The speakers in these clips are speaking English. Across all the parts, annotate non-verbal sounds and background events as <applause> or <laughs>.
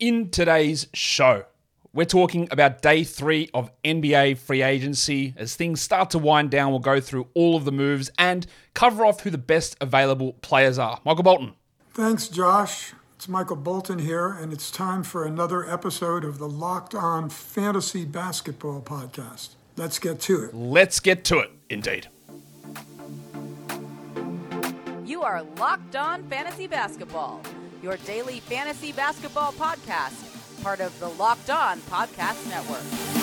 In today's show, we're talking about day three of NBA free agency. As things start to wind down, we'll go through all of the moves and cover off who the best available players are. Michael Bolton. Thanks, Josh. It's Michael Bolton here, and it's time for another episode of the Locked On Fantasy Basketball Podcast. Let's get to it. Let's get to it, indeed. You are Locked On Fantasy Basketball your daily fantasy basketball podcast, part of the Locked On Podcast Network.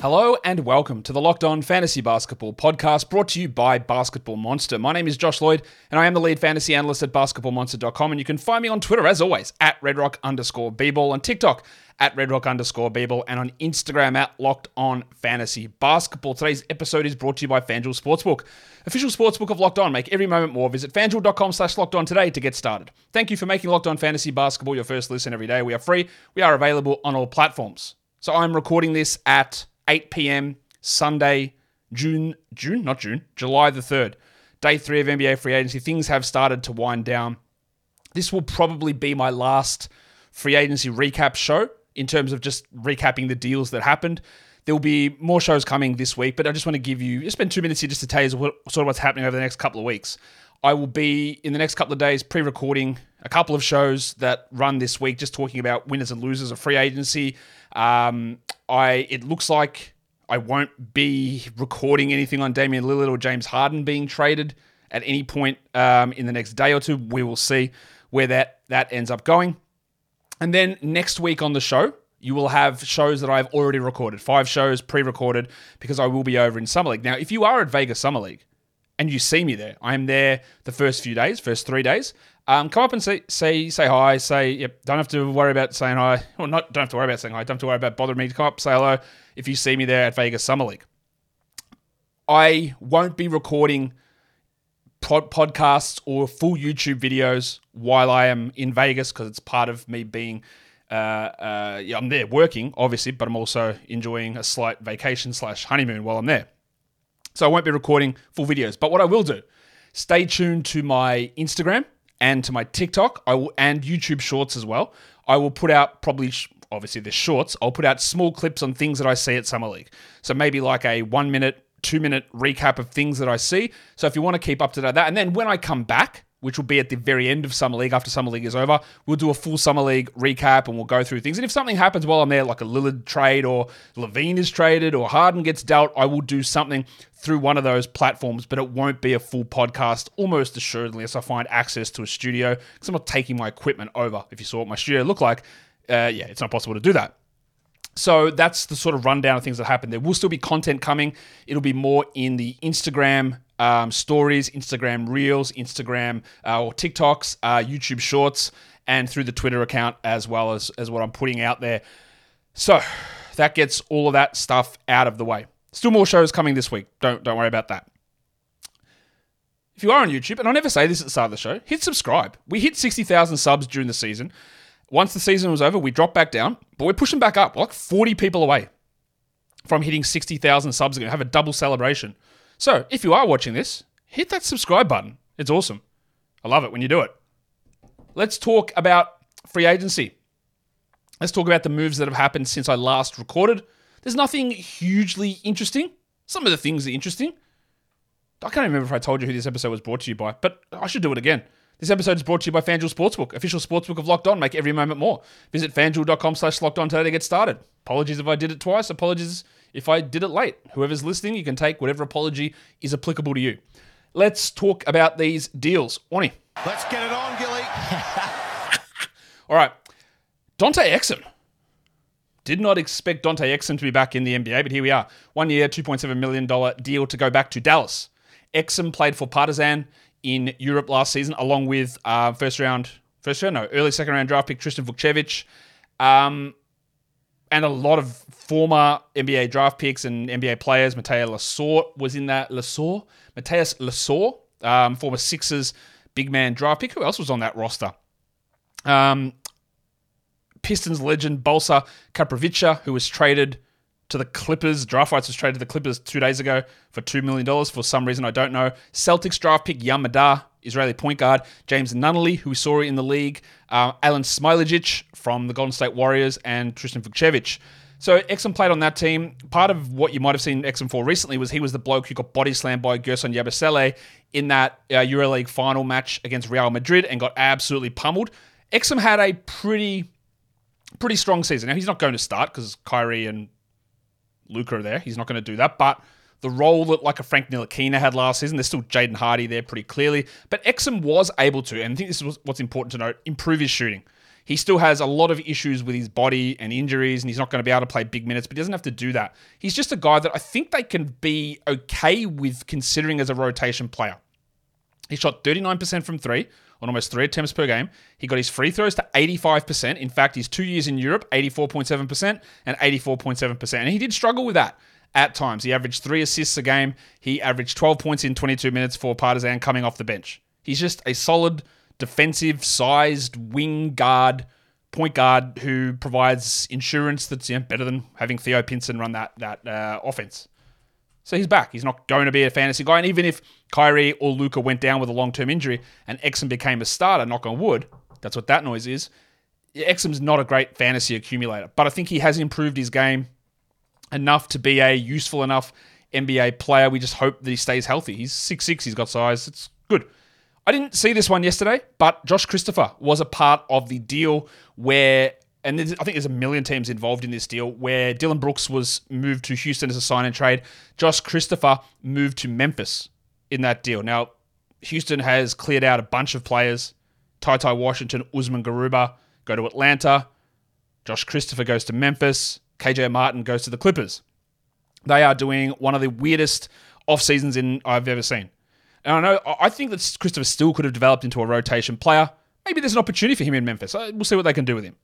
Hello and welcome to the Locked On Fantasy Basketball podcast brought to you by Basketball Monster. My name is Josh Lloyd and I am the lead fantasy analyst at basketballmonster.com. And you can find me on Twitter, as always, at redrock underscore bball, on TikTok at redrock underscore bball, and on Instagram at Locked On Fantasy Basketball. Today's episode is brought to you by FanDuel Sportsbook, official sportsbook of Locked On. Make every moment more. Visit fanduel.com slash locked on today to get started. Thank you for making Locked On Fantasy Basketball your first listen every day. We are free. We are available on all platforms. So I'm recording this at 8 p.m. Sunday, June, June, not June, July the 3rd. Day three of NBA free agency. Things have started to wind down. This will probably be my last free agency recap show in terms of just recapping the deals that happened. There will be more shows coming this week, but I just want to give you just spend two minutes here just to tell you what, sort of what's happening over the next couple of weeks. I will be in the next couple of days pre-recording a couple of shows that run this week, just talking about winners and losers of free agency. Um, I it looks like I won't be recording anything on Damian Lillard or James Harden being traded at any point um, in the next day or two. We will see where that that ends up going. And then next week on the show, you will have shows that I've already recorded, five shows pre recorded, because I will be over in Summer League. Now, if you are at Vegas Summer League and you see me there, I am there the first few days, first three days. Um, come up and say, say say hi. Say yep. Don't have to worry about saying hi. Well, not don't have to worry about saying hi. Don't have to worry about bothering me. Come up, say hello. If you see me there at Vegas Summer League, I won't be recording pod- podcasts or full YouTube videos while I am in Vegas because it's part of me being. Uh, uh, yeah, I'm there working, obviously, but I'm also enjoying a slight vacation slash honeymoon while I'm there. So I won't be recording full videos. But what I will do, stay tuned to my Instagram and to my TikTok. I will and YouTube Shorts as well. I will put out probably obviously the shorts. I'll put out small clips on things that I see at Summer League. So maybe like a one minute two minute recap of things that I see. So if you want to keep up to date that, and then when I come back, which will be at the very end of Summer League after Summer League is over, we'll do a full Summer League recap and we'll go through things. And if something happens while I'm there, like a Lillard trade or Levine is traded or Harden gets dealt, I will do something through one of those platforms, but it won't be a full podcast almost assuredly unless I find access to a studio because I'm not taking my equipment over. If you saw what my studio looked like, uh, yeah, it's not possible to do that. So that's the sort of rundown of things that happen. There will still be content coming. It'll be more in the Instagram um, stories, Instagram Reels, Instagram uh, or TikToks, uh, YouTube Shorts, and through the Twitter account as well as as what I'm putting out there. So that gets all of that stuff out of the way. Still more shows coming this week. Don't don't worry about that. If you are on YouTube, and I never say this at the start of the show, hit subscribe. We hit 60,000 subs during the season. Once the season was over, we dropped back down, but we're pushing back up, we're like 40 people away from hitting 60,000 subs again. Have a double celebration. So if you are watching this, hit that subscribe button. It's awesome. I love it when you do it. Let's talk about free agency. Let's talk about the moves that have happened since I last recorded. There's nothing hugely interesting. Some of the things are interesting. I can't remember if I told you who this episode was brought to you by, but I should do it again. This episode is brought to you by FanDuel Sportsbook, official sportsbook of Locked On. Make every moment more. Visit fanduel.com slash locked on today to get started. Apologies if I did it twice. Apologies if I did it late. Whoever's listening, you can take whatever apology is applicable to you. Let's talk about these deals. Wani. Let's get it on, Gilly. <laughs> All right. Dante Exum. Did not expect Dante Exum to be back in the NBA, but here we are. One year, $2.7 million deal to go back to Dallas. Exum played for Partizan in Europe last season, along with uh, first round, first round, no, early second round draft pick Tristan Vukcevic, um, and a lot of former NBA draft picks and NBA players. Mateo Lessort was in that. Lessort, Mateus Lessort, um, former Sixers big man draft pick. Who else was on that roster? Um, Pistons legend Balsa Koprivica, who was traded to the Clippers. Draft rights was traded to the Clippers two days ago for $2 million for some reason I don't know. Celtics draft pick Yam Madar, Israeli point guard. James Nunnally, who we saw in the league. Uh, Alen Smailagic from the Golden State Warriors. And Tristan Vukcevic. So Exum played on that team. Part of what you might have seen Exum for recently was he was the bloke who got body slammed by Guerschon Yabusele in that uh, EuroLeague final match against Real Madrid and got absolutely pummeled. Exum had a pretty pretty strong season. Now he's not going to start because Kyrie and Luka are there. He's not going to do that. But the role that like a Frank Ntilikina had last season, there's still Jaden Hardy there pretty clearly. But Exum was able to, and I think this is what's important to note, improve his shooting. He still has a lot of issues with his body and injuries, and he's not going to be able to play big minutes, but he doesn't have to do that. He's just a guy that I think they can be okay with considering as a rotation player. He shot 39% from three on almost three attempts per game. He got his free throws to 85%. In fact, his two years in Europe, 84.7% and 84.7%. And he did struggle with that at times. He averaged three assists a game. He averaged 12 points in 22 minutes for Partizan coming off the bench. He's just a solid defensive sized wing guard, point guard who provides insurance that's you know, better than having Theo Pinson run that, that uh, offense. So he's back. He's not going to be a fantasy guy. And even if Kyrie or Luka went down with a long term injury and Exum became a starter, knock on wood, that's what that noise is. Exum's not a great fantasy accumulator, but I think he has improved his game enough to be a useful enough NBA player. We just hope that he stays healthy. He's six six. He's got size. It's good. I didn't see this one yesterday, but Josh Christopher was a part of the deal where and I think there's a million teams involved in this deal where Dillon Brooks was moved to Houston as a sign and trade. Josh Christopher moved to Memphis in that deal. Now, Houston has cleared out a bunch of players. Ty Ty Washington, Usman Garuba go to Atlanta. Josh Christopher goes to Memphis. KJ Martin goes to the Clippers. They are doing one of the weirdest off seasons in I've ever seen. And I know I think that Christopher still could have developed into a rotation player. Maybe there's an opportunity for him in Memphis. Uh, we'll see what they can do with him.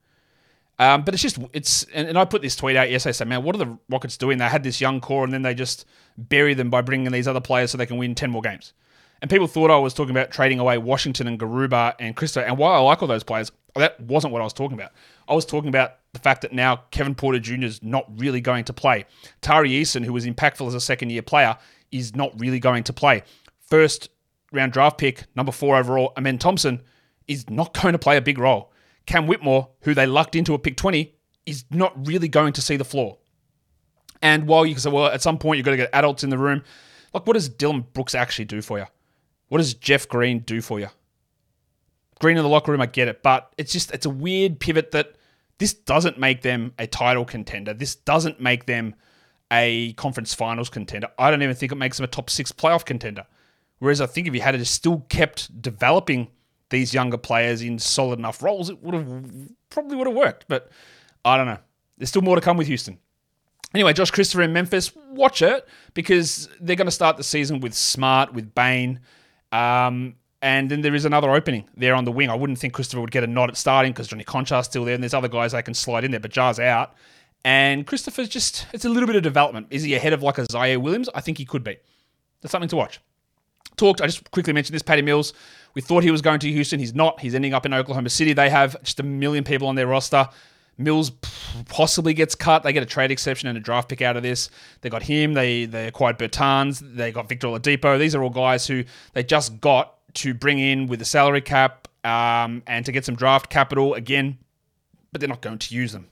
Um, but it's just it's and, and, I put this tweet out yesterday saying, man, what are the Rockets doing? They had this young core and then they just bury them by bringing in these other players so they can win ten more games. And people thought I was talking about trading away Washington and Garuba and Christo. And while I like all those players, that wasn't what I was talking about. I was talking about the fact that now Kevin Porter Jr. is not really going to play. Tari Eason, who was impactful as a second year player, is not really going to play. First round draft pick, number four overall, Amen Thompson, is not <laughs> going to play a big role. Cam Whitmore, who they lucked into a pick 20, is not really going to see the floor. And while you can say, well, at some point you've got to get adults in the room, like what does Dillon Brooks actually do for you? What does Jeff Green do for you? Green in the locker room, I get it, but it's just it's a weird pivot that this doesn't make them a title contender. This doesn't make them a conference finals contender. I don't even think it makes them a top six playoff contender. Whereas I think if you had just still kept developing these younger players in solid enough roles, it would have probably would have worked. But I don't know. There's still more to come with Houston. Anyway, Josh Christopher in Memphis, watch it because they're going to start the season with Smart, with Bain. um, and then there is another opening there on the wing. I wouldn't think Christopher would get a nod at starting because Johnny Konchar's still there, and there's other guys they can slide in there, but Ja's out. And Christopher's just, it's a little bit of development. Is he ahead of like a Ziaire Williams? I think he could be. That's something to watch. Talked, I just quickly mentioned this, Patty Mills. We thought he was going to Houston. He's not. He's ending up in Oklahoma City. They have just a million people on their roster. Mills possibly gets cut. They get a trade exception and a draft pick out of this. They got him. They they acquired Bertans. They got Victor Oladipo. These are all guys who they just got to bring in with the salary cap um, and to get some draft capital again, but they're not going to use them.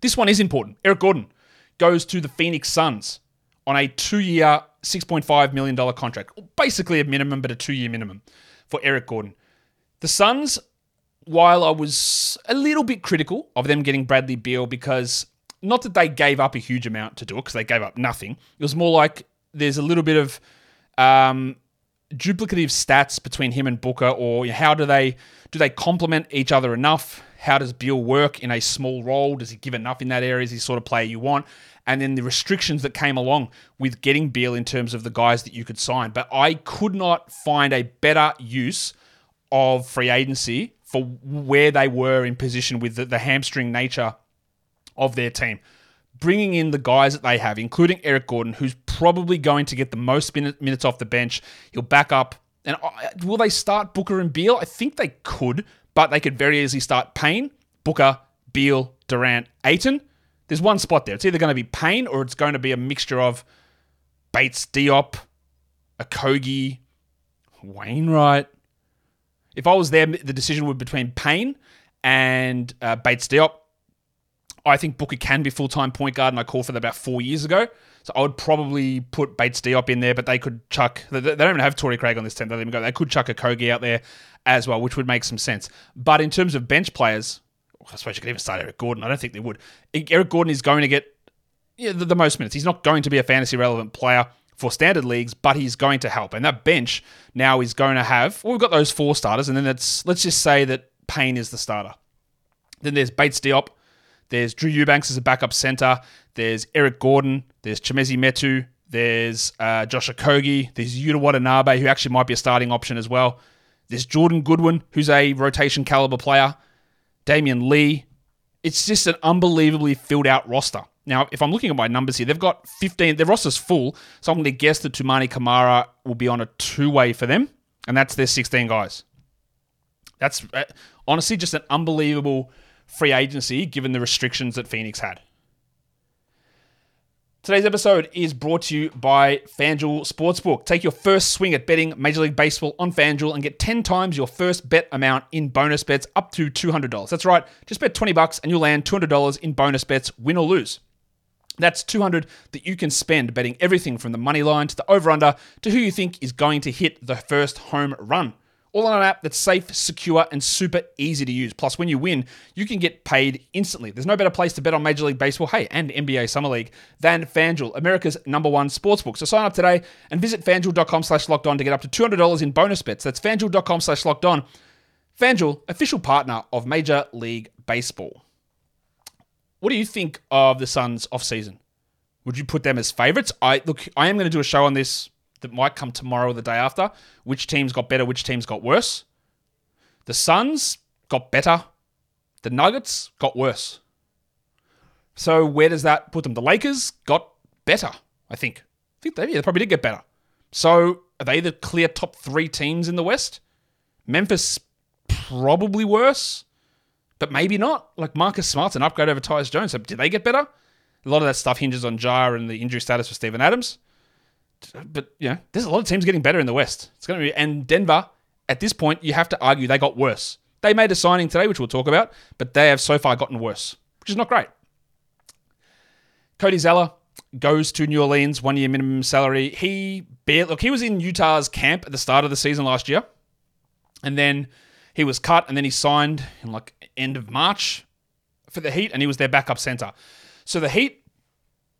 This one is important. Eric Gordon goes to the Phoenix Suns on a two-year, $6.5 million contract. Basically a minimum, but a two-year minimum for Eric Gordon. The Suns, while I was a little bit critical of them getting Bradley Beal because not that they gave up a huge amount to do it, because they gave up nothing. It was more like there's a little bit of um, duplicative stats between him and Booker, or how do they do they complement each other enough? How does Beal work in a small role? Does he give enough in that area? Is he sort of player you want? and then the restrictions that came along with getting Beal in terms of the guys that you could sign. But I could not find a better use of free agency for where they were in position with the, the hamstring nature of their team. Bringing in the guys that they have, including Eric Gordon, who's probably going to get the most minutes off the bench. He'll back up. And uh, will they start Booker and Beal? I think they could, but they could very easily start Payne, Booker, Beal, Durant, Ayton There's one spot there. It's either going to be Payne or it's going to be a mixture of Bates, Diop, Okogie, Wainright. If I was there, the decision would be between Payne and uh, Bates Diop. I think Booker can be full time point guard, and I called for that about four years ago. So I would probably put Bates Diop in there, but they could chuck. They don't even have Torrey Craig on this team. They, go, they could chuck Okogie out there as well, which would make some sense. But in terms of bench players, oh, I suppose you could even start Eric Gordon. I don't think they would. Eric Gordon is going to get yeah, the, the most minutes. He's not going to be a fantasy relevant player for standard leagues, but he's going to help. And that bench now is going to have. Well, we've got those four starters, and then let's let's just say that Payne is the starter. Then there's Bates Diop. There's Drew Eubanks as a backup center. There's Eric Gordon. There's Chimezie Metu. There's uh, Josh Okogie. There's Yuta Watanabe, who actually might be a starting option as well. There's Jordan Goodwin, who's a rotation caliber player. Damion Lee. It's just an unbelievably filled out roster. Now, if I'm looking at my numbers here, they've got 15, their roster's full, so I'm going to guess that Toumani Camara will be on a two way for them, and that's their 16 guys. That's uh, honestly just an unbelievable free agency given the restrictions that Phoenix had. Today's episode is brought to you by FanDuel Sportsbook. Take your first swing at betting Major League Baseball on FanDuel and get 10 times your first bet amount in bonus bets up to $200. That's right, just bet 20 bucks and you'll land $200 in bonus bets, win or lose. That's 200 that you can spend betting everything from the money line to the over under to who you think is going to hit the first home run all on an app that's safe, secure, and super easy to use. Plus, when you win, you can get paid instantly. There's no better place to bet on Major League Baseball, hey, and NBA Summer League than FanDuel, America's number one sportsbook. So sign up today and visit fanduel.com slash locked on to get up to $200 in bonus bets. That's fanduel.com slash locked on. FanDuel, official partner of Major League Baseball. What do you think of the Suns off season? Would you put them as favorites? I look, I am going to do a show on this that might come tomorrow or the day after. Which teams got better, which teams got worse. The Suns got better. The Nuggets got worse. So where does that put them? The Lakers got better, I think. I think they, yeah, they probably did get better. So are they the clear top three teams in the West? Memphis probably worse, but maybe not. Like Marcus Smart's an upgrade over Tyus Jones. So did they get better? A lot of that stuff hinges on Ja and the injury status for Steven Adams but yeah, there's a lot of teams getting better in the West. It's going to be and Denver at this point you have to argue they got worse. They made a signing today, which we'll talk about, but they have so far gotten worse, which is not great. Cody Zeller goes to New Orleans, one year minimum salary. He barely, look, he was in Utah's camp at the start of the season last year, and then he was cut, and then he signed in like end of March for the Heat, and he was their backup center. So the Heat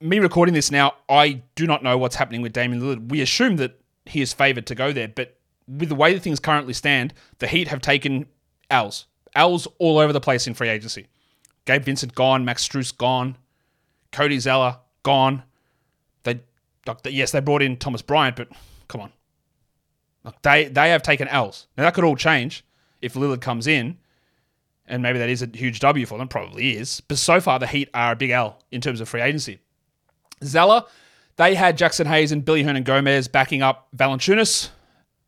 me recording this now, I do not know what's happening with Damian Lillard. We assume that he is favoured to go there, but with the way that things currently stand, the Heat have taken L's. L's all over the place in free agency. Gabe Vincent gone, Max Strus gone, Cody Zeller gone. They, yes, they brought in Thomas Bryant, but come on. they, they have taken L's. Now, that could all change if Lillard comes in, and maybe that is a huge W for them, probably is. But so far, the Heat are a big L in terms of free agency. Zeller, they had Jaxson Hayes and Willy Hernangomez backing up Valanciunas.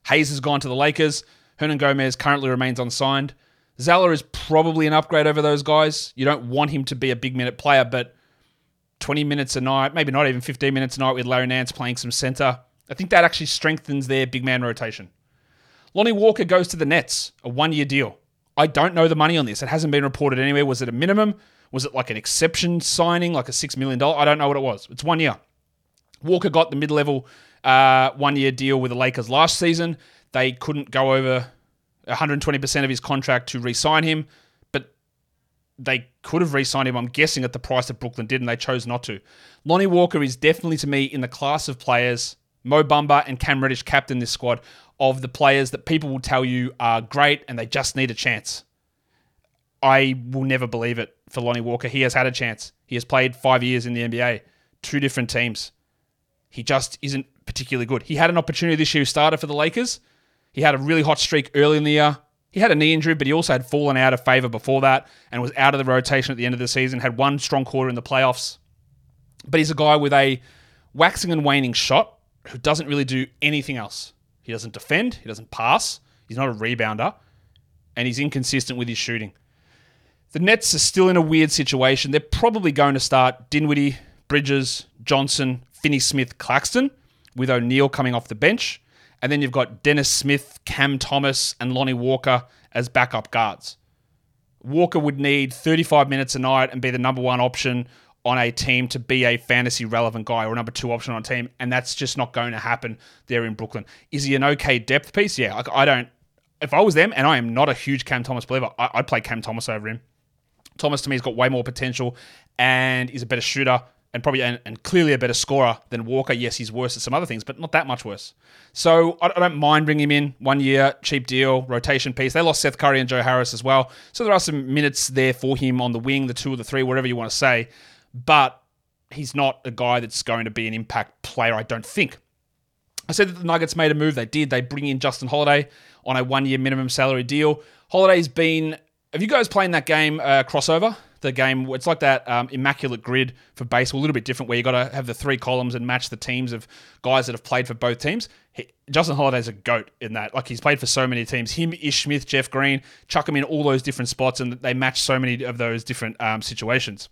Hayes has gone to the Lakers. Hernangomez currently remains unsigned. Zeller is probably an upgrade over those guys. You don't want him to be a big minute player, but 20 minutes a night, maybe not even 15 minutes a night with Larry Nance playing some center, I think that actually strengthens their big man rotation. Lonnie Walker goes to the Nets, a one year deal. I don't know the money on this. It hasn't been reported anywhere. Was it a minimum? Was it like an exception signing, like a $6 million? I don't know what it was. It's one year. Walker got the mid level uh, one year deal with the Lakers last season. They couldn't go over 120% of his contract to re sign him, but they could have re signed him, I'm guessing, at the price that Brooklyn did, and they chose not to. Lonnie Walker is definitely, to me, in the class of players, Mo Bamba and Cam Reddish captain this squad, of the players that people will tell you are great and they just need a chance. I will never believe it for Lonnie Walker. He has had a chance. He has played five years in the NBA, two different teams. He just isn't particularly good. He had an opportunity this year, started for the Lakers. He had a really hot streak early in the year. He had a knee injury, but he also had fallen out of favor before that and was out of the rotation at the end of the season. Had one strong quarter in the playoffs. But he's a guy with a waxing and waning shot who doesn't really do anything else. He doesn't defend, he doesn't pass, he's not a rebounder, and he's inconsistent with his shooting. The Nets are still in a weird situation. They're probably going to start Dinwiddie, Bridges, Johnson, Finney Smith, Claxton, with O'Neale coming off the bench. And then you've got Dennis Smith, Cam Thomas, and Lonnie Walker as backup guards. Walker would need 35 minutes a night and be the number one option on a team to be a fantasy relevant guy or number two option on a team, and that's just not going to happen there in Brooklyn. Is he an okay depth piece? Yeah, I, don't. If I was them, and I am not a huge Cam Thomas believer, I, I'd play Cam Thomas over him. Thomas to me has got way more potential and is a better shooter and probably and, and, clearly a better scorer than Walker. Yes, he's worse at some other things, but not that much worse. So I, I, don't mind bringing him in one year, cheap deal, rotation piece. They lost Seth Curry and Joe Harris as well, so there are some minutes there for him on the wing, the two or the three, whatever you want to say. But he's not a guy that's going to be an impact player. I don't think. I said that the Nuggets made a move. They did. They bring in Justin Holiday on a one-year minimum salary deal. Holiday's been. Have you guys playing that game uh, crossover? the game. It's like that um, immaculate grid for baseball, a little bit different, where you got to have the three columns and match the teams of guys that have played for both teams. He, Justin Holiday's a goat in that. Like he's played for so many teams. Him, Ish Smith, Jeff Green, chuck him in all those different spots, and they match so many of those different um, situations.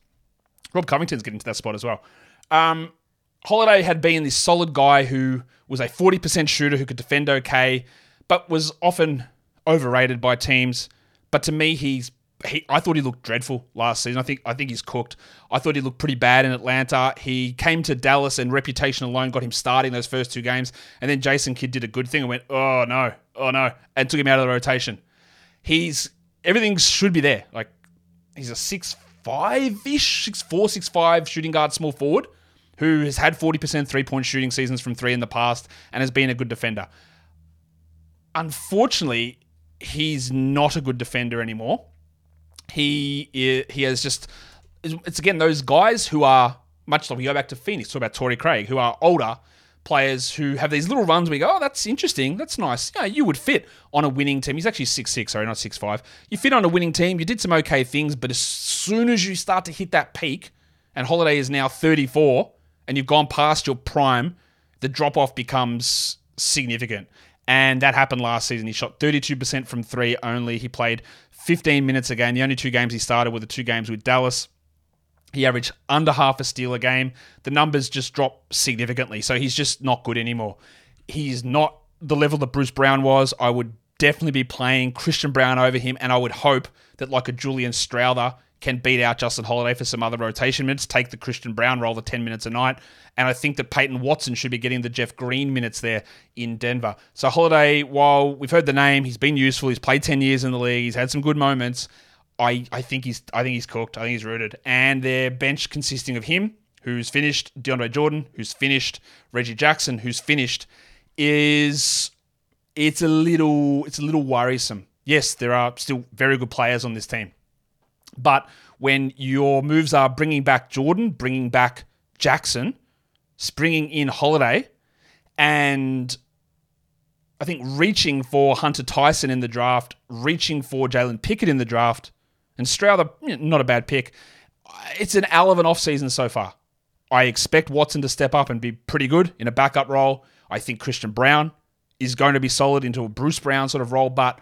Rob Covington's getting to that spot as well. Um, Holiday had been this solid guy who was a 40% shooter who could defend okay, but was often overrated by teams. But to me, he's he, I thought he looked dreadful last season. I think I think he's cooked. I thought he looked pretty bad in Atlanta. He came to Dallas and reputation alone got him starting those first two games. And then Jason Kidd did a good thing and went, oh no, oh no, and took him out of the rotation. He's everything should be there. Like he's a six five ish, six four, six five shooting guard, small forward, who has had forty percent three point shooting seasons from three in the past and has been a good defender. Unfortunately, he's not a good defender anymore he he has just it's again those guys who are much like we go back to Phoenix, talk about Torrey Craig, who are older players who have these little runs We go, oh, that's interesting, that's nice. Yeah, you would fit on a winning team. He's actually six six, sorry, not six five. You fit on a winning team. You did some okay things, but as soon as you start to hit that peak, and Holiday is now 34, and you've gone past your prime, the drop off becomes significant. And that happened last season. He shot 32% from three only. He played 15 minutes a game. The only two games he started were the two games with Dallas. He averaged under half a steal a game. The numbers just drop significantly. So he's just not good anymore. He's not the level that Bruce Brown was. I would definitely be playing Christian Braun over him, and I would hope that like a Julian Strawther can beat out Justin Holiday for some other rotation minutes, take the Christian Braun role, the 10 minutes a night. And I think that Peyton Watson should be getting the Jeff Green minutes there in Denver. So Holiday, while we've heard the name, he's been useful, he's played 10 years in the league, he's had some good moments. I, I think he's I think he's cooked. I think he's rooted. And their bench consisting of him, who's finished, DeAndre Jordan, who's finished, Reggie Jackson, who's finished, is it's a little it's a little worrisome. Yes, there are still very good players on this team. But when your moves are bringing back Jordan, bringing back Jackson, bringing in Holiday, and I think reaching for Hunter Tyson in the draft, reaching for Jalen Pickett in the draft, and Strawther, not a bad pick. It's an hell of an offseason so far. I expect Watson to step up and be pretty good in a backup role. I think Christian Braun is going to be solid into a Bruce Brown sort of role, but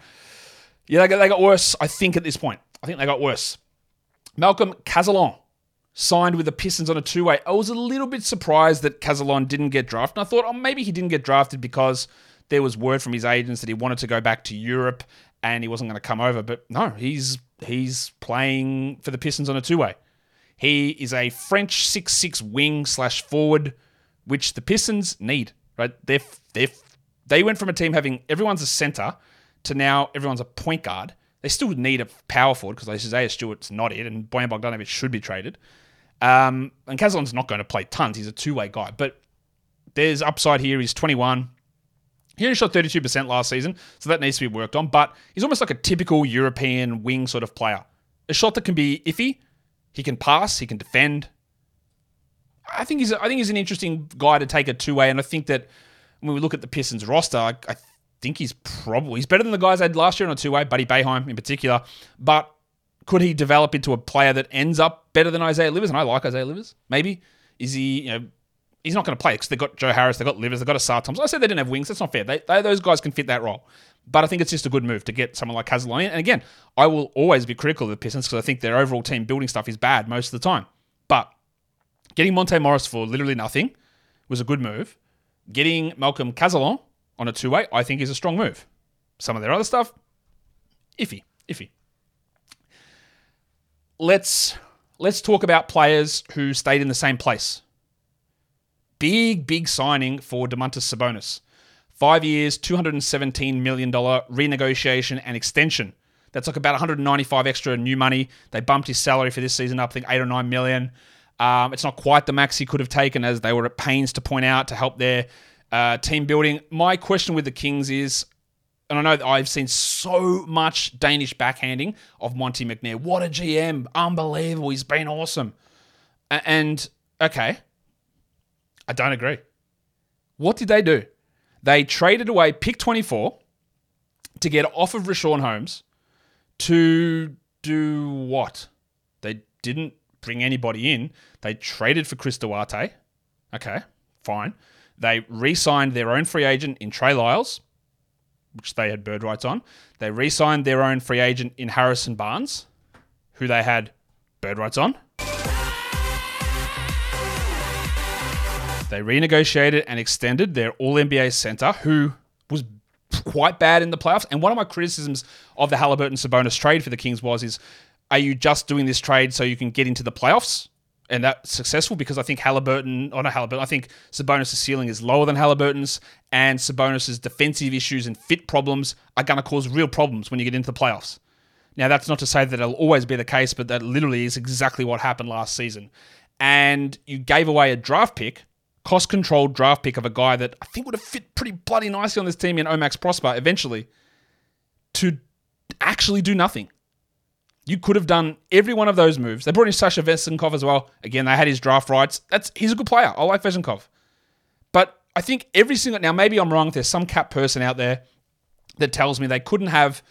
yeah, they got worse, I think, at this point. I think they got worse. Malcolm Cazalon signed with the Pistons on a two way. I was a little bit surprised that Cazalon didn't get drafted. I thought, oh, maybe he didn't get drafted because there was word from his agents that he wanted to go back to Europe and he wasn't going to come over. But no, he's he's playing for the Pistons on a two way. He is a French six six wing slash forward, which the Pistons need. Right? They they they went from a team having everyone's a center to now everyone's a point guard. They still need a power forward because Isaiah Stewart's not it, and Bojan Bogdanovic should be traded. Um, and Cazalon's not going to play tons. He's a two way guy. But there's upside here. He's 21. He only shot 32% last season, so that needs to be worked on. But he's almost like a typical European wing sort of player. A shot that can be iffy. He can pass. He can defend. I think he's I think he's an interesting guy to take a two way. And I think that when we look at the Pistons roster, I, I think he's probably he's better than the guys I had last year on a two way, Buddy Boeheim in particular. But could he develop into a player that ends up better than Isaiah Livers? And I like Isaiah Livers. Maybe is he? You know, he's not going to play because they've got Joe Harris, they've got Livers, they've got Ausar Thompson. I said they didn't have wings. That's not fair. They, they, those guys can fit that role. But I think it's just a good move to get someone like Castelloni. And again, I will always be critical of the Pistons because I think their overall team building stuff is bad most of the time. But getting Monte Morris for literally nothing was a good move. Getting Malcolm Cazalon on a two way, I think, is a strong move. Some of their other stuff, iffy, iffy. Let's let's talk about players who stayed in the same place. Big, big signing for Domantas Sabonis. Five years, $217 million renegotiation and extension. That's like about 195 extra new money. They bumped his salary for this season up, I think, eight or nine million. Um, it's not quite the max he could have taken, as they were at pains to point out to help their uh, team building. My question with the Kings is and I know that I've seen so much Danish backhanding of Monte McNair. What a GM. Unbelievable. He's been awesome. And, okay, I don't agree. What did they do? They traded away pick 24 to get off of Richaun Holmes to do what? They didn't bring anybody in. They traded for Chris Duarte. Okay, fine. They re signed their own free agent in Trey Lyles which they had bird rights on. They re signed their own free agent in Harrison Barnes, who they had bird rights on. They renegotiated and extended their All NBA center, who was quite bad in the playoffs. And one of my criticisms of the Halliburton Sabonis trade for the Kings was: is are you just doing this trade so you can get into the playoffs? And that's successful because I think Halliburton, or not Halliburton, I think Sabonis' ceiling is lower than Halliburton's, and Sabonis' defensive issues and fit problems are going to cause real problems when you get into the playoffs. Now, that's not to say that it'll always be the case, but that literally is exactly what happened last season. And you gave away a draft pick, cost controlled draft pick of a guy that I think would have fit pretty bloody nicely on this team in O-Max Prosper eventually, to actually do nothing. You could have done every one of those moves. They brought in Sasha Vezenkov as well. Again, they had his draft rights. That's he's a good player. I like Vezenkov. But I think every single now maybe I'm wrong. There's some cap person out there that tells me they couldn't have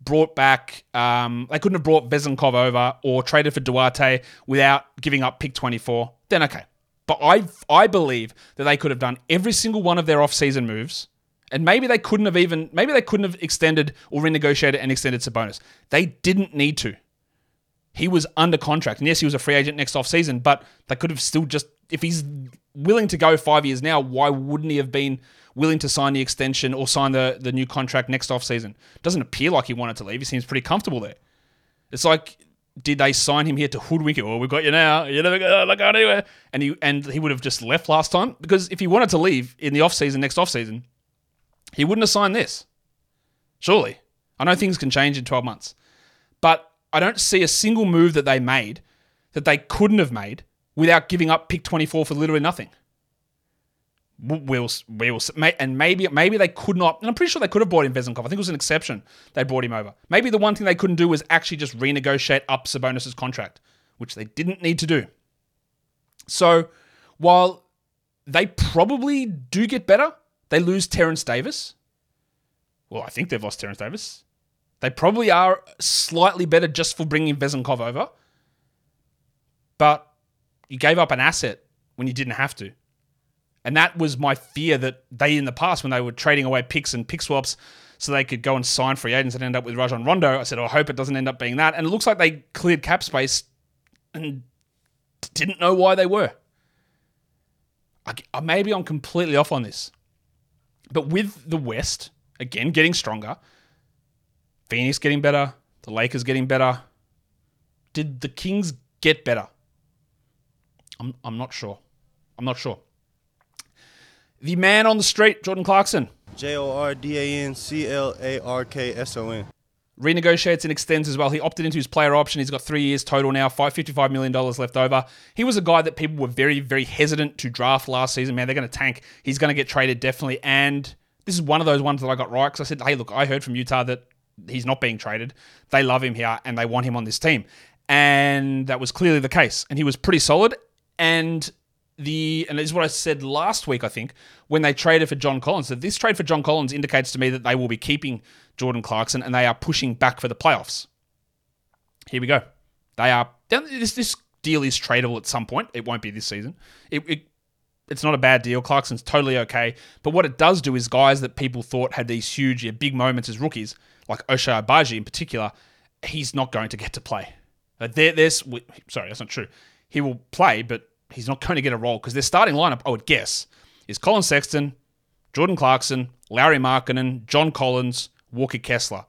brought back um, they couldn't have brought Vezenkov over or traded for Duarte without giving up pick 24. Then okay. But I I believe that they could have done every single one of their off-season moves and maybe they couldn't have even, maybe they couldn't have extended or renegotiated and extended Sabonis. They didn't need to. He was under contract. And yes, he was a free agent next off season, but they could have still just, if he's willing to go five years now, why wouldn't he have been willing to sign the extension or sign the, the new contract next off season? Doesn't appear like he wanted to leave. He seems pretty comfortable there. It's like, did they sign him here to hoodwink it? Oh, we've got you now. You're never going to go anywhere. And he and he would have just left last time because if he wanted to leave in the off season, next off season, he wouldn't have signed this. Surely. I know things can change in 12 months. But I don't see a single move that they made that they couldn't have made without giving up pick 24 for literally nothing. We'll, we'll, and maybe maybe they could not, and I'm pretty sure they could have bought in Vezenkov. I think it was an exception they brought him over. Maybe the one thing they couldn't do was actually just renegotiate up Sabonis' contract, which they didn't need to do. So while they probably do get better, they lose Terrence Davis. Well, I think they've lost Terrence Davis. They probably are slightly better just for bringing Vezenkov over. But you gave up an asset when you didn't have to. And that was my fear that they, in the past, when they were trading away picks and pick swaps so they could go and sign free agents and end up with Rajon Rondo, I said, oh, I hope it doesn't end up being that. And it looks like they cleared cap space and didn't know why they were. I, maybe I'm completely off on this. But with the West, again, getting stronger, Phoenix getting better, the Lakers getting better, did the Kings get better? I'm, I'm not sure. I'm not sure. The man on the street, Jordan Clarkson. J O R D A N C L A R K S O N. Renegotiates and extends as well. He opted into his player option. He's got three years total now, $55 million left over. He was a guy that people were very, very hesitant to draft last season. Man, they're going to tank. He's going to get traded definitely. And this is one of those ones that I got right because I said, hey, look, I heard from Utah that he's not being traded. They love him here and they want him on this team. And that was clearly the case. And he was pretty solid. And the and this is what I said last week, I think, when they traded for John Collins. That this trade for John Collins indicates to me that they will be keeping Jordan Clarkson and they are pushing back for the playoffs. Here we go. They are this this deal is tradable at some point. It won't be this season. It, it it's not a bad deal. Clarkson's totally okay. But what it does do is guys that people thought had these huge, big moments as rookies, like Ochai Agbaji in particular, he's not going to get to play. Uh, there, there's sorry, that's not true. He will play, but he's not going to get a role because their starting lineup, I would guess, is Collin Sexton, Jordan Clarkson, Lauri Markkanen, John Collins, Walker Kessler,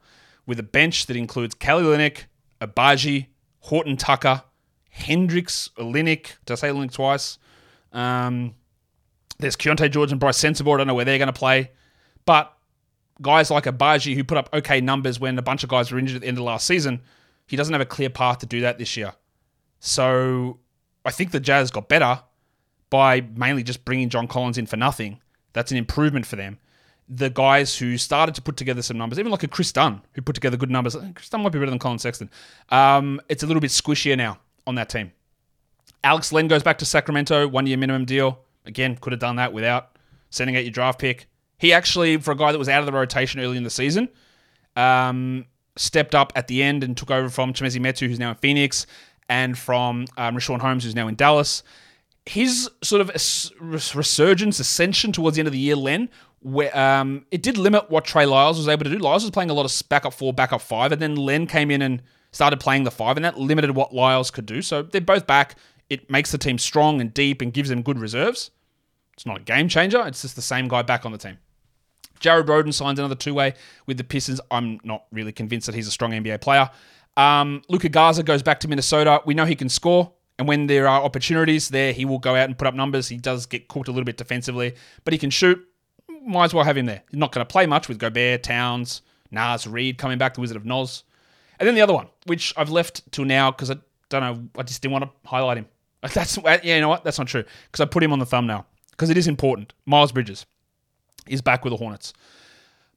with a bench that includes Kelly Olynyk, Agbaji, Horton Tucker, Hendricks, Olynyk. Did I say Olynyk twice? Um, there's Keyonte George and Brice Sensabaugh. I don't know where they're going to play. But guys like Agbaji, who put up okay numbers when a bunch of guys were injured at the end of last season, he doesn't have a clear path to do that this year. So I think the Jazz got better by mainly just bringing John Collins in for nothing. That's an improvement for them. The guys who started to put together some numbers, even like a Kris Dunn, who put together good numbers. Kris Dunn might be better than Collin Sexton. Um, it's a little bit squishier now on that team. Alex Len goes back to Sacramento, one year minimum deal. Again, could have done that without sending out your draft pick. He actually, for a guy that was out of the rotation early in the season, um, stepped up at the end and took over from Chimezie Metu, who's now in Phoenix, and from um, Richaun Holmes, who's now in Dallas. His sort of resurgence, ascension towards the end of the year, Len, where um, it did limit what Trey Lyles was able to do. Lyles was playing a lot of backup four, backup five, and then Len came in and started playing the five, and that limited what Lyles could do. So they're both back. It makes the team strong and deep and gives them good reserves. It's not a game changer. It's just the same guy back on the team. Jared Rhoden signs another two way with the Pistons. I'm not really convinced that he's a strong NBA player. Um, Luka Garza goes back to Minnesota. We know he can score. And when there are opportunities there, he will go out and put up numbers. He does get cooked a little bit defensively, but he can shoot. Might as well have him there. He's not going to play much with Gobert, Towns, Naz, Reid coming back, the Wizard of Noz. And then the other one, which I've left till now because I don't know, I just didn't want to highlight him. <laughs> That's yeah, you know what? That's not true because I put him on the thumbnail because it is important. Miles Bridges is back with the Hornets.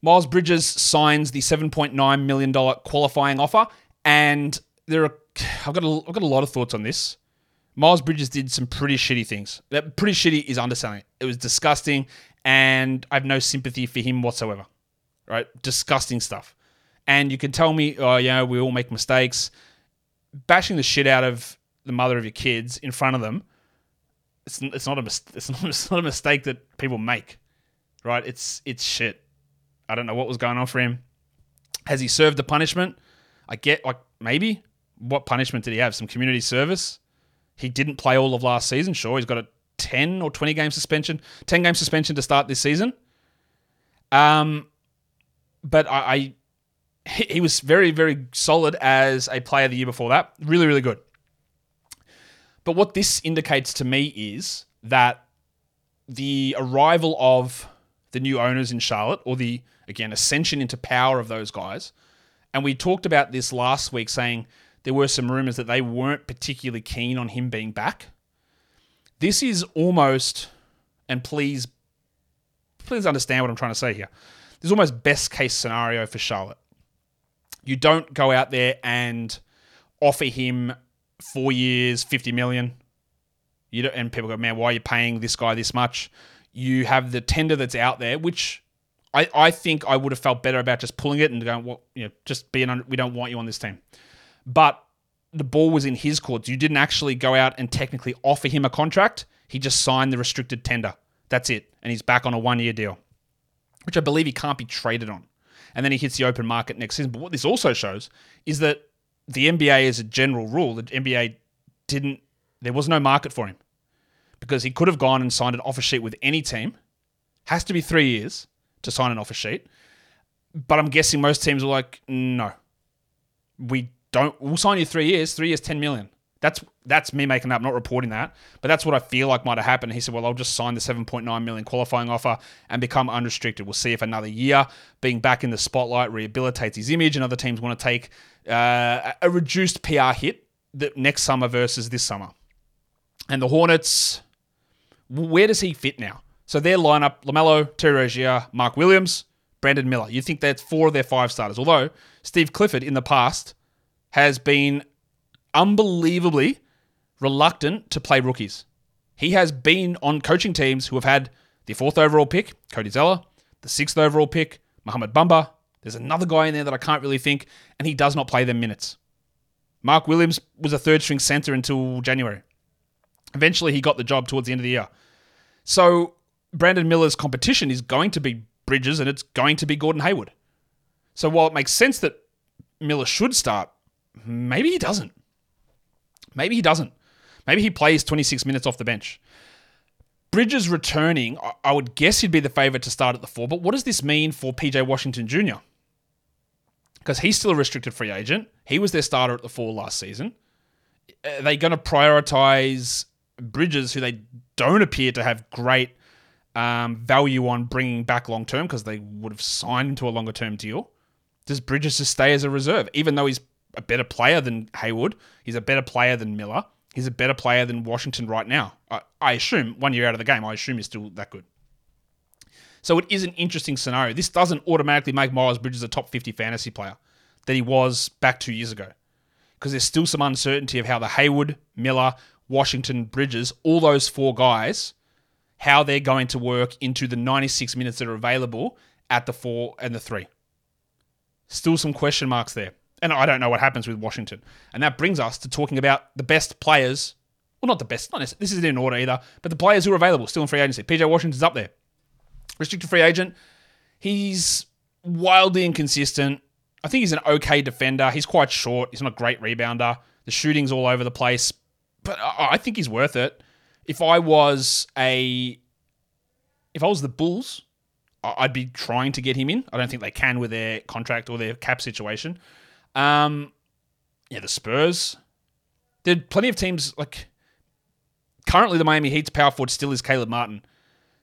Miles Bridges signs the $7.9 million qualifying offer, and there are I've got a, I've got a lot of thoughts on this. Miles Bridges did some pretty shitty things. That pretty shitty is underselling it. Was disgusting, and I have no sympathy for him whatsoever. Right? Disgusting stuff. And you can tell me, oh yeah, we all make mistakes. Bashing the shit out of the mother of your kids in front of them, it's, it's not a it's not, <laughs> it's not a mistake that people make, right? It's it's shit. I don't know what was going on for him. Has he served the punishment? I get like maybe. What punishment did he have? Some community service? He didn't play all of last season. Sure, he's got a 10 or 20 game suspension, 10 game suspension to start this season. Um, but I, I he was very, very solid as a player the year before that. Really, really good. But what this indicates to me is that the arrival of the new owners in Charlotte, or the, again, ascension into power of those guys, and we talked about this last week saying there were some rumors that they weren't particularly keen on him being back. This is almost, and please, please understand what I'm trying to say here. This is almost best case scenario for Charlotte. You don't go out there and offer him four years, 50 million. You don't, and people go, man, why are you paying this guy this much? You have the tender that's out there, which I, I think I would have felt better about just pulling it and going, well, you know, just being, on, we don't want you on this team. But the ball was in his court. You didn't actually go out and technically offer him a contract. He just signed the restricted tender. That's it. And he's back on a one year deal, which I believe he can't be traded on. And then he hits the open market next season. But what this also shows is that the NBA, as a general rule, the NBA didn't, there was no market for him because he could have gone and signed an offer sheet with any team. Has to be three years to sign an offer sheet. But I'm guessing most teams were like, no, we don't. We'll sign you three years. Three years, ten million. That's that's me making up, not reporting that, but that's what I feel like might have happened. He said, "Well, I'll just sign the 7.9 million qualifying offer and become unrestricted. We'll see if another year being back in the spotlight rehabilitates his image, and other teams want to take uh, a reduced PR hit next summer versus this summer." And the Hornets, where does he fit now? So their lineup: Lamelo, Terry Rozier, Mark Williams, Brandon Miller. You think that's four of their five starters? Although Steve Clifford in the past has been unbelievably reluctant to play rookies. He has been on coaching teams who have had the fourth overall pick, Cody Zeller, the sixth overall pick, Mohamed Bamba. There's another guy in there that I can't really think, and he does not play them minutes. Mark Williams was a third string center until January. Eventually, he got the job towards the end of the year. So Brandon Miller's competition is going to be Bridges and it's going to be Gordon Hayward. So while it makes sense that Miller should start, maybe he doesn't. Maybe he doesn't. Maybe he plays 26 minutes off the bench. Bridges returning, I would guess he'd be the favourite to start at the four, but what does this mean for PJ Washington Jr.? Because he's still a restricted free agent. He was their starter at the four last season. Are they going to prioritise Bridges, who they don't appear to have great um, value on bringing back long term because they would have signed into a longer term deal? Does Bridges just stay as a reserve, even though he's a better player than Hayward? He's a better player than Miller. He's a better player than Washington right now. I, I assume one year out of the game, I assume he's still that good. So it is an interesting scenario. This doesn't automatically make Miles Bridges a top 50 fantasy player that he was back two years ago. Because there's still some uncertainty of how the Hayward, Miller, Washington, Bridges, all those four guys, how they're going to work into the 96 minutes that are available at the four and the three. Still some question marks there. And I don't know what happens with Washington. And that brings us to talking about the best players. Well, not the best. Not this isn't in order either. But the players who are available still in free agency. PJ Washington's up there. Restricted free agent. He's wildly inconsistent. I think he's an okay defender. He's quite short. He's not a great rebounder. The shooting's all over the place. But I think he's worth it. If I was a if I was the Bulls, I'd be trying to get him in. I don't think they can with their contract or their cap situation. Um, yeah, the Spurs. There are plenty of teams like currently the Miami Heat's power forward still is Caleb Martin.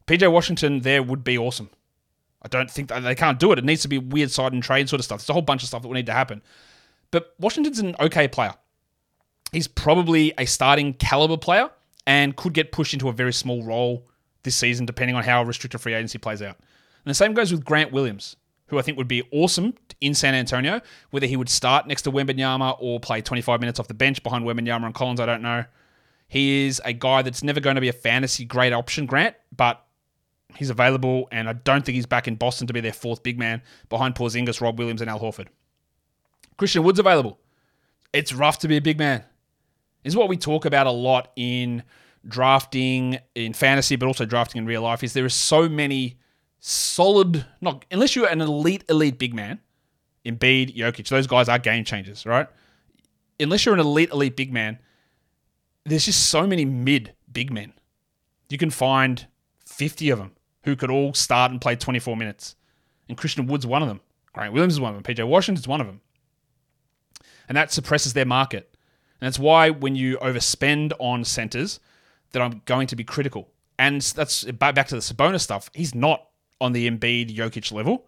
PJ Washington there would be awesome. I don't think they can't do it. It needs to be weird side and trade sort of stuff. There's a whole bunch of stuff that will need to happen. But Washington's an okay player. He's probably a starting caliber player and could get pushed into a very small role this season, depending on how restricted free agency plays out. And the same goes with Grant Williams who I think would be awesome in San Antonio. Whether he would start next to Wembanyama or play 25 minutes off the bench behind Wembanyama and Collins, I don't know. He is a guy that's never going to be a fantasy great option, Grant, but he's available, and I don't think he's back in Boston to be their fourth big man behind Porzingis, Rob Williams, and Al Horford. Christian Wood's available. It's rough to be a big man. Is what we talk about a lot in drafting in fantasy, but also drafting in real life. Is there are so many solid, not unless you're an elite, elite big man, Embiid, Jokic, those guys are game changers, right? Unless you're an elite, elite big man, there's just so many mid big men. You can find 50 of them who could all start and play 24 minutes. And Christian Wood's one of them. Grant Williams is one of them. PJ Washington's one of them. And that suppresses their market. And that's why when you overspend on centers, that I'm going to be critical. And that's back to the Sabonis stuff. He's not on the Embiid Jokic level.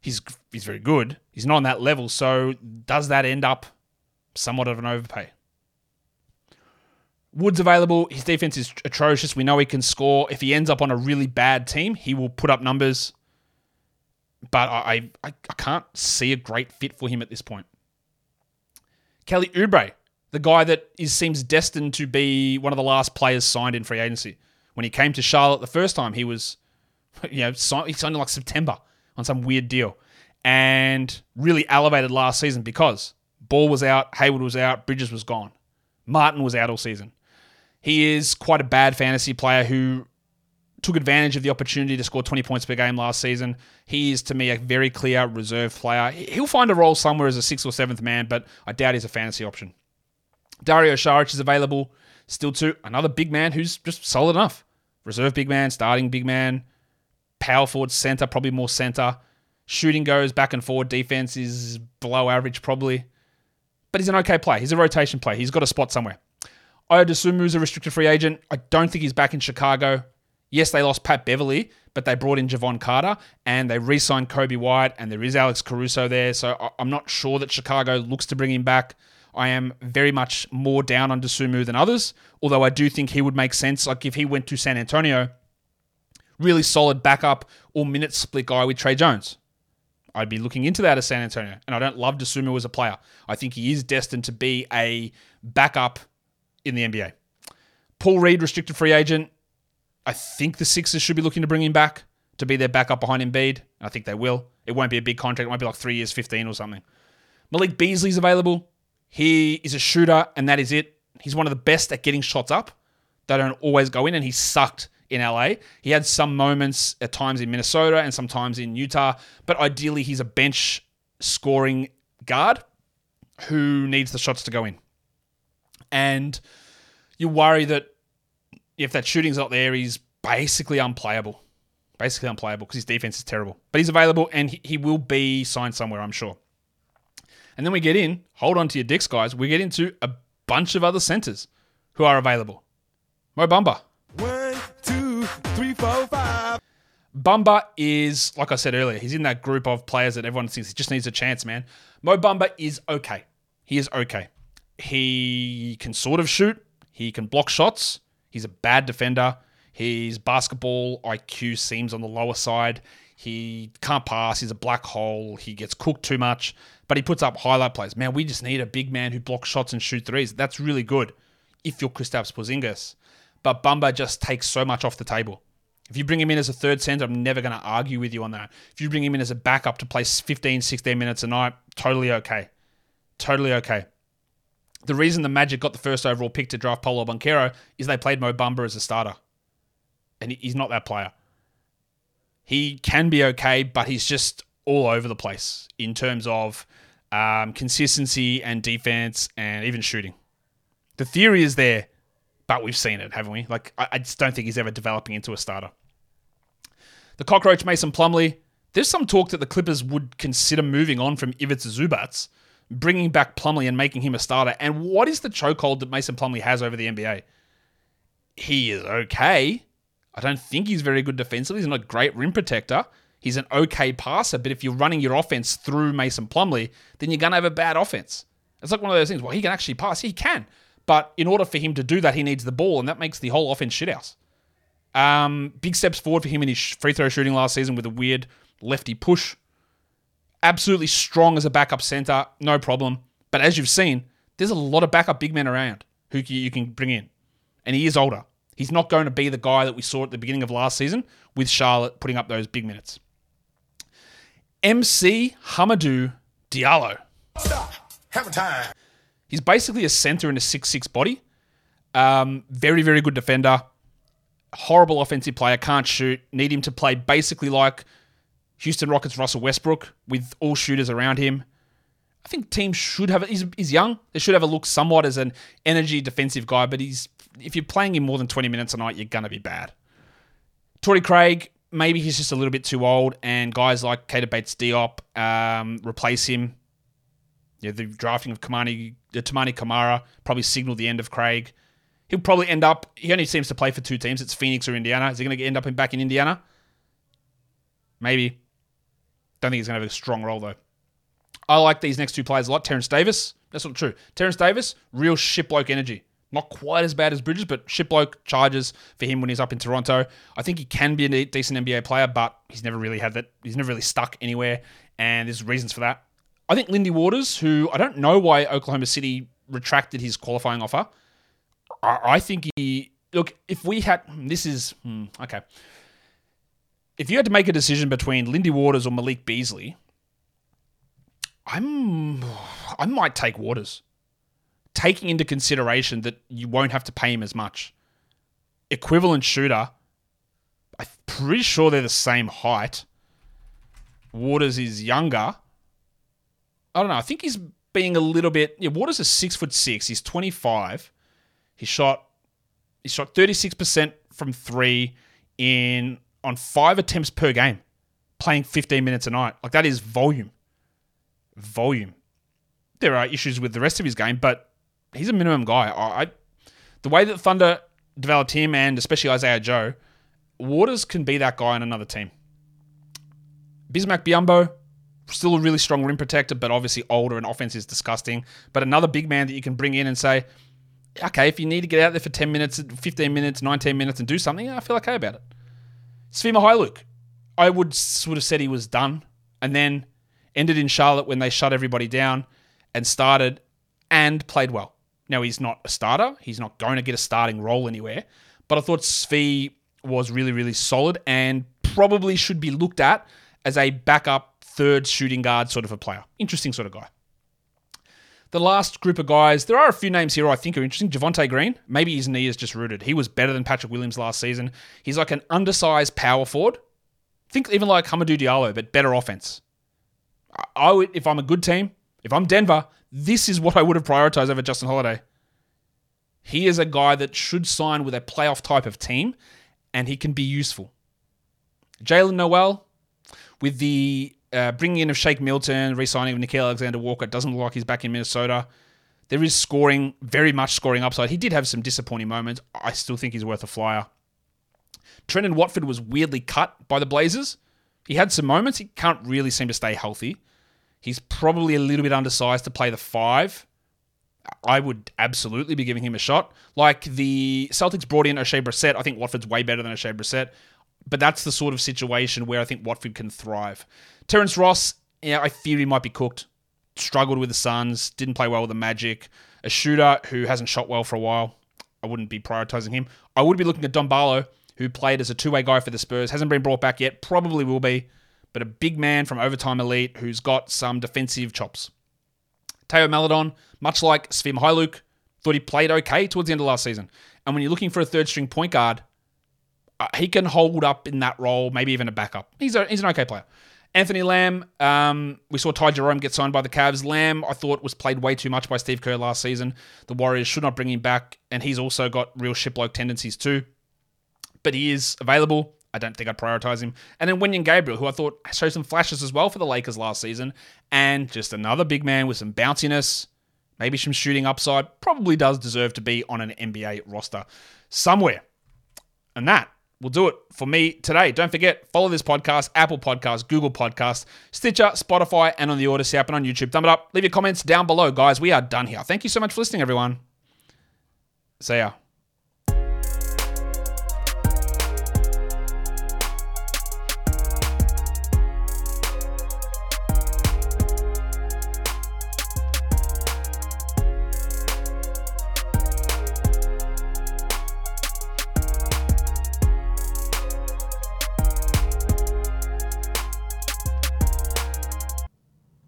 He's he's very good. He's not on that level. So does that end up somewhat of an overpay? Wood's available. His defense is atrocious. We know he can score. If he ends up on a really bad team, he will put up numbers. But I, I, I can't see a great fit for him at this point. Kelly Oubre, the guy that is seems destined to be one of the last players signed in free agency. When he came to Charlotte the first time, he was <laughs> you know, he signed in like September on some weird deal and really elevated last season because Ball was out, Hayward was out, Bridges was gone. Martin was out all season. He is quite a bad fantasy player who took advantage of the opportunity to score 20 points per game last season. He is, to me, a very clear reserve player. He'll find a role somewhere as a sixth or seventh man, but I doubt he's a fantasy option. Dario Saric is available still too. Another big man who's just solid enough. Reserve big man, starting big man, power forward, center, probably more center. Shooting goes back and forward. Defense is below average, probably. But he's an okay player. He's a rotation player. He's got a spot somewhere. Ayo is a restricted free agent. I don't think he's back in Chicago. Yes, they lost Pat Beverley, but they brought in Jevon Carter and they re signed Coby White, and there is Alex Caruso there. So I'm not sure that Chicago looks to bring him back. I am very much more down on Dosunmu than others, although I do think he would make sense. Like if he went to San Antonio, really solid backup or minute split guy with Tre Jones. I'd be looking into that as San Antonio. And I don't love Dosunmu as a player. I think he is destined to be a backup in the NBA. Paul Reed, restricted free agent. I think the Sixers should be looking to bring him back to be their backup behind Embiid. I think they will. It won't be a big contract. It might be like three years, 15 or something. Malik Beasley's available. He is a shooter, and that is it. He's one of the best at getting shots up. They don't always go in, and he sucked in LA. He had some moments at times in Minnesota and sometimes in Utah, but ideally he's a bench scoring guard who needs the shots to go in. And you worry that if that shooting's not there, he's basically unplayable. Basically unplayable because his defense is terrible. But he's available and he, he will be signed somewhere, I'm sure. And then we get in, hold on to your dicks, guys. We get into a bunch of other centers who are available. Mo Bamba. One, two, three, four, five. Bamba is, like I said earlier, he's in that group of players that everyone thinks he just needs a chance, man. Mo Bamba is okay. He is okay. He can sort of shoot. He can block shots. He's a bad defender. His basketball IQ seems on the lower side. He can't pass. He's a black hole. He gets cooked too much, but he puts up highlight plays. Man, we just need a big man who blocks shots and shoot threes. That's really good if you're Kristaps Porzingis. But Bamba just takes so much off the table. If you bring him in as a third center, I'm never going to argue with you on that. If you bring him in as a backup to play 15, 16 minutes a night, totally okay. Totally okay. The reason the Magic got the first overall pick to draft Paolo Banchero is they played Mo Bamba as a starter. And he's not that player. He can be okay, but he's just all over the place in terms of um, consistency and defense and even shooting. The theory is there, but we've seen it, haven't we? Like, I, I just don't think he's ever developing into a starter. The cockroach Mason Plumlee. There's some talk that the Clippers would consider moving on from Ivica Zubac, bringing back Plumlee and making him a starter. And what is the chokehold that Mason Plumlee has over the NBA? He is okay. I don't think he's very good defensively. He's not a great rim protector. He's an okay passer, but if you're running your offense through Mason Plumlee, then you're going to have a bad offense. It's like one of those things. Well, he can actually pass. He can. But in order for him to do that, he needs the ball, and that makes the whole offense shithouse. Um, big steps forward for him in his free throw shooting last season with a weird lefty push. Absolutely strong as a backup center, no problem. But as you've seen, there's a lot of backup big men around who you can bring in. And he is older. He's not going to be the guy that we saw at the beginning of last season with Charlotte putting up those big minutes. MC Hamidou Diallo. Stop. Hammer time. He's basically a center in a six-six body. Um, very, very good defender. Horrible offensive player. Can't shoot. Need him to play basically like Houston Rockets Russell Westbrook with all shooters around him. I think teams should have. He's, he's young. They should have a look somewhat as an energy defensive guy, but he's if you're playing him more than 20 minutes a night, you're gonna be bad. Torrey Craig, maybe he's just a little bit too old, and guys like Keita Bates Diop um, replace him. Yeah, the drafting of Kamani, uh, Toumani Camara probably signaled the end of Craig. He'll probably end up. He only seems to play for two teams. It's Phoenix or Indiana. Is he going to end up back in Indiana? Maybe. Don't think he's going to have a strong role though. I like these next two players a lot. Terence Davis. That's not true. Terence Davis, real shipbloke energy. Not quite as bad as Bridges, but shipbloke charges for him when he's up in Toronto. I think he can be a decent NBA player, but he's never really had that. He's never really stuck anywhere, and there's reasons for that. I think Lindy Waters, who I don't know why Oklahoma City retracted his qualifying offer. I, I think he look. If we had this is hmm, okay. If you had to make a decision between Lindy Waters or Malik Beasley, I'm I might take Waters, taking into consideration that you won't have to pay him as much. Equivalent shooter. I'm pretty sure they're the same height. Waters is younger. I don't know. I think he's being a little bit. Yeah, Waters is six foot six. He's twenty five. He shot. He shot thirty six percent from three in on five attempts per game, playing fifteen minutes a night. Like that is volume. Volume. There are issues with the rest of his game, but he's a minimum guy. I, I the way that Thunder developed him and especially Isaiah Joe, Waters can be that guy on another team. Bismack Biyombo, still a really strong rim protector, but obviously older and offense is disgusting. But another big man that you can bring in and say, okay, if you need to get out there for 10 minutes, 15 minutes, 19 minutes and do something, I feel okay about it. Svi Mykhailiuk, I would sort of said he was done and then ended in Charlotte when they shut everybody down and started and played well. Now, he's not a starter. He's not going to get a starting role anywhere. But I thought Svi was really, really solid and probably should be looked at as a backup third shooting guard sort of a player. Interesting sort of guy. The last group of guys, there are a few names here I think are interesting. Javonte Green, maybe his knee is just rooted. He was better than Patrick Williams last season. He's like an undersized power forward. Think even like Hamidou Diallo, but better offense. I would, if I'm a good team, if I'm Denver, this is what I would have prioritized over Justin Holiday. He is a guy that should sign with a playoff type of team, and he can be useful. Jaylen Nowell, with the uh, bringing in of Shake Milton, re-signing of Nickeil Alexander Walker, doesn't look like he's back in Minnesota. There is scoring, very much scoring upside. He did have some disappointing moments. I still think he's worth a flyer. Trendon Watford was weirdly cut by the Blazers. He had some moments. He can't really seem to stay healthy. He's probably a little bit undersized to play the five. I would absolutely be giving him a shot. Like the Celtics brought in Oshae Brissett. I think Watford's way better than Oshae Brissett. But that's the sort of situation where I think Watford can thrive. Terrence Ross, yeah, I fear he might be cooked. Struggled with the Suns, didn't play well with the Magic. A shooter who hasn't shot well for a while. I wouldn't be prioritizing him. I would be looking at Dom Barlow, who played as a two-way guy for the Spurs. Hasn't been brought back yet. Probably will be. But a big man from overtime elite who's got some defensive chops. Theo Maledon, much like Svi Mykhailiuk, thought he played okay towards the end of last season. And when you're looking for a third string point guard, uh, he can hold up in that role, maybe even a backup. He's, a, he's an okay player. Anthony Lamb, um, we saw Ty Jerome get signed by the Cavs. Lamb, I thought, was played way too much by Steve Kerr last season. The Warriors should not bring him back, and he's also got real shiploak tendencies too. But he is available. I don't think I'd prioritize him. And then Wenyen Gabriel, who I thought showed some flashes as well for the Lakers last season, and just another big man with some bounciness, maybe some shooting upside. Probably does deserve to be on an NBA roster somewhere. And that will do it for me today. Don't forget, follow this podcast, Apple Podcast, Google Podcast, Stitcher, Spotify, and on the Odyssey app and on YouTube. Thumb it up. Leave your comments down below, guys. We are done here. Thank you so much for listening, everyone. See ya.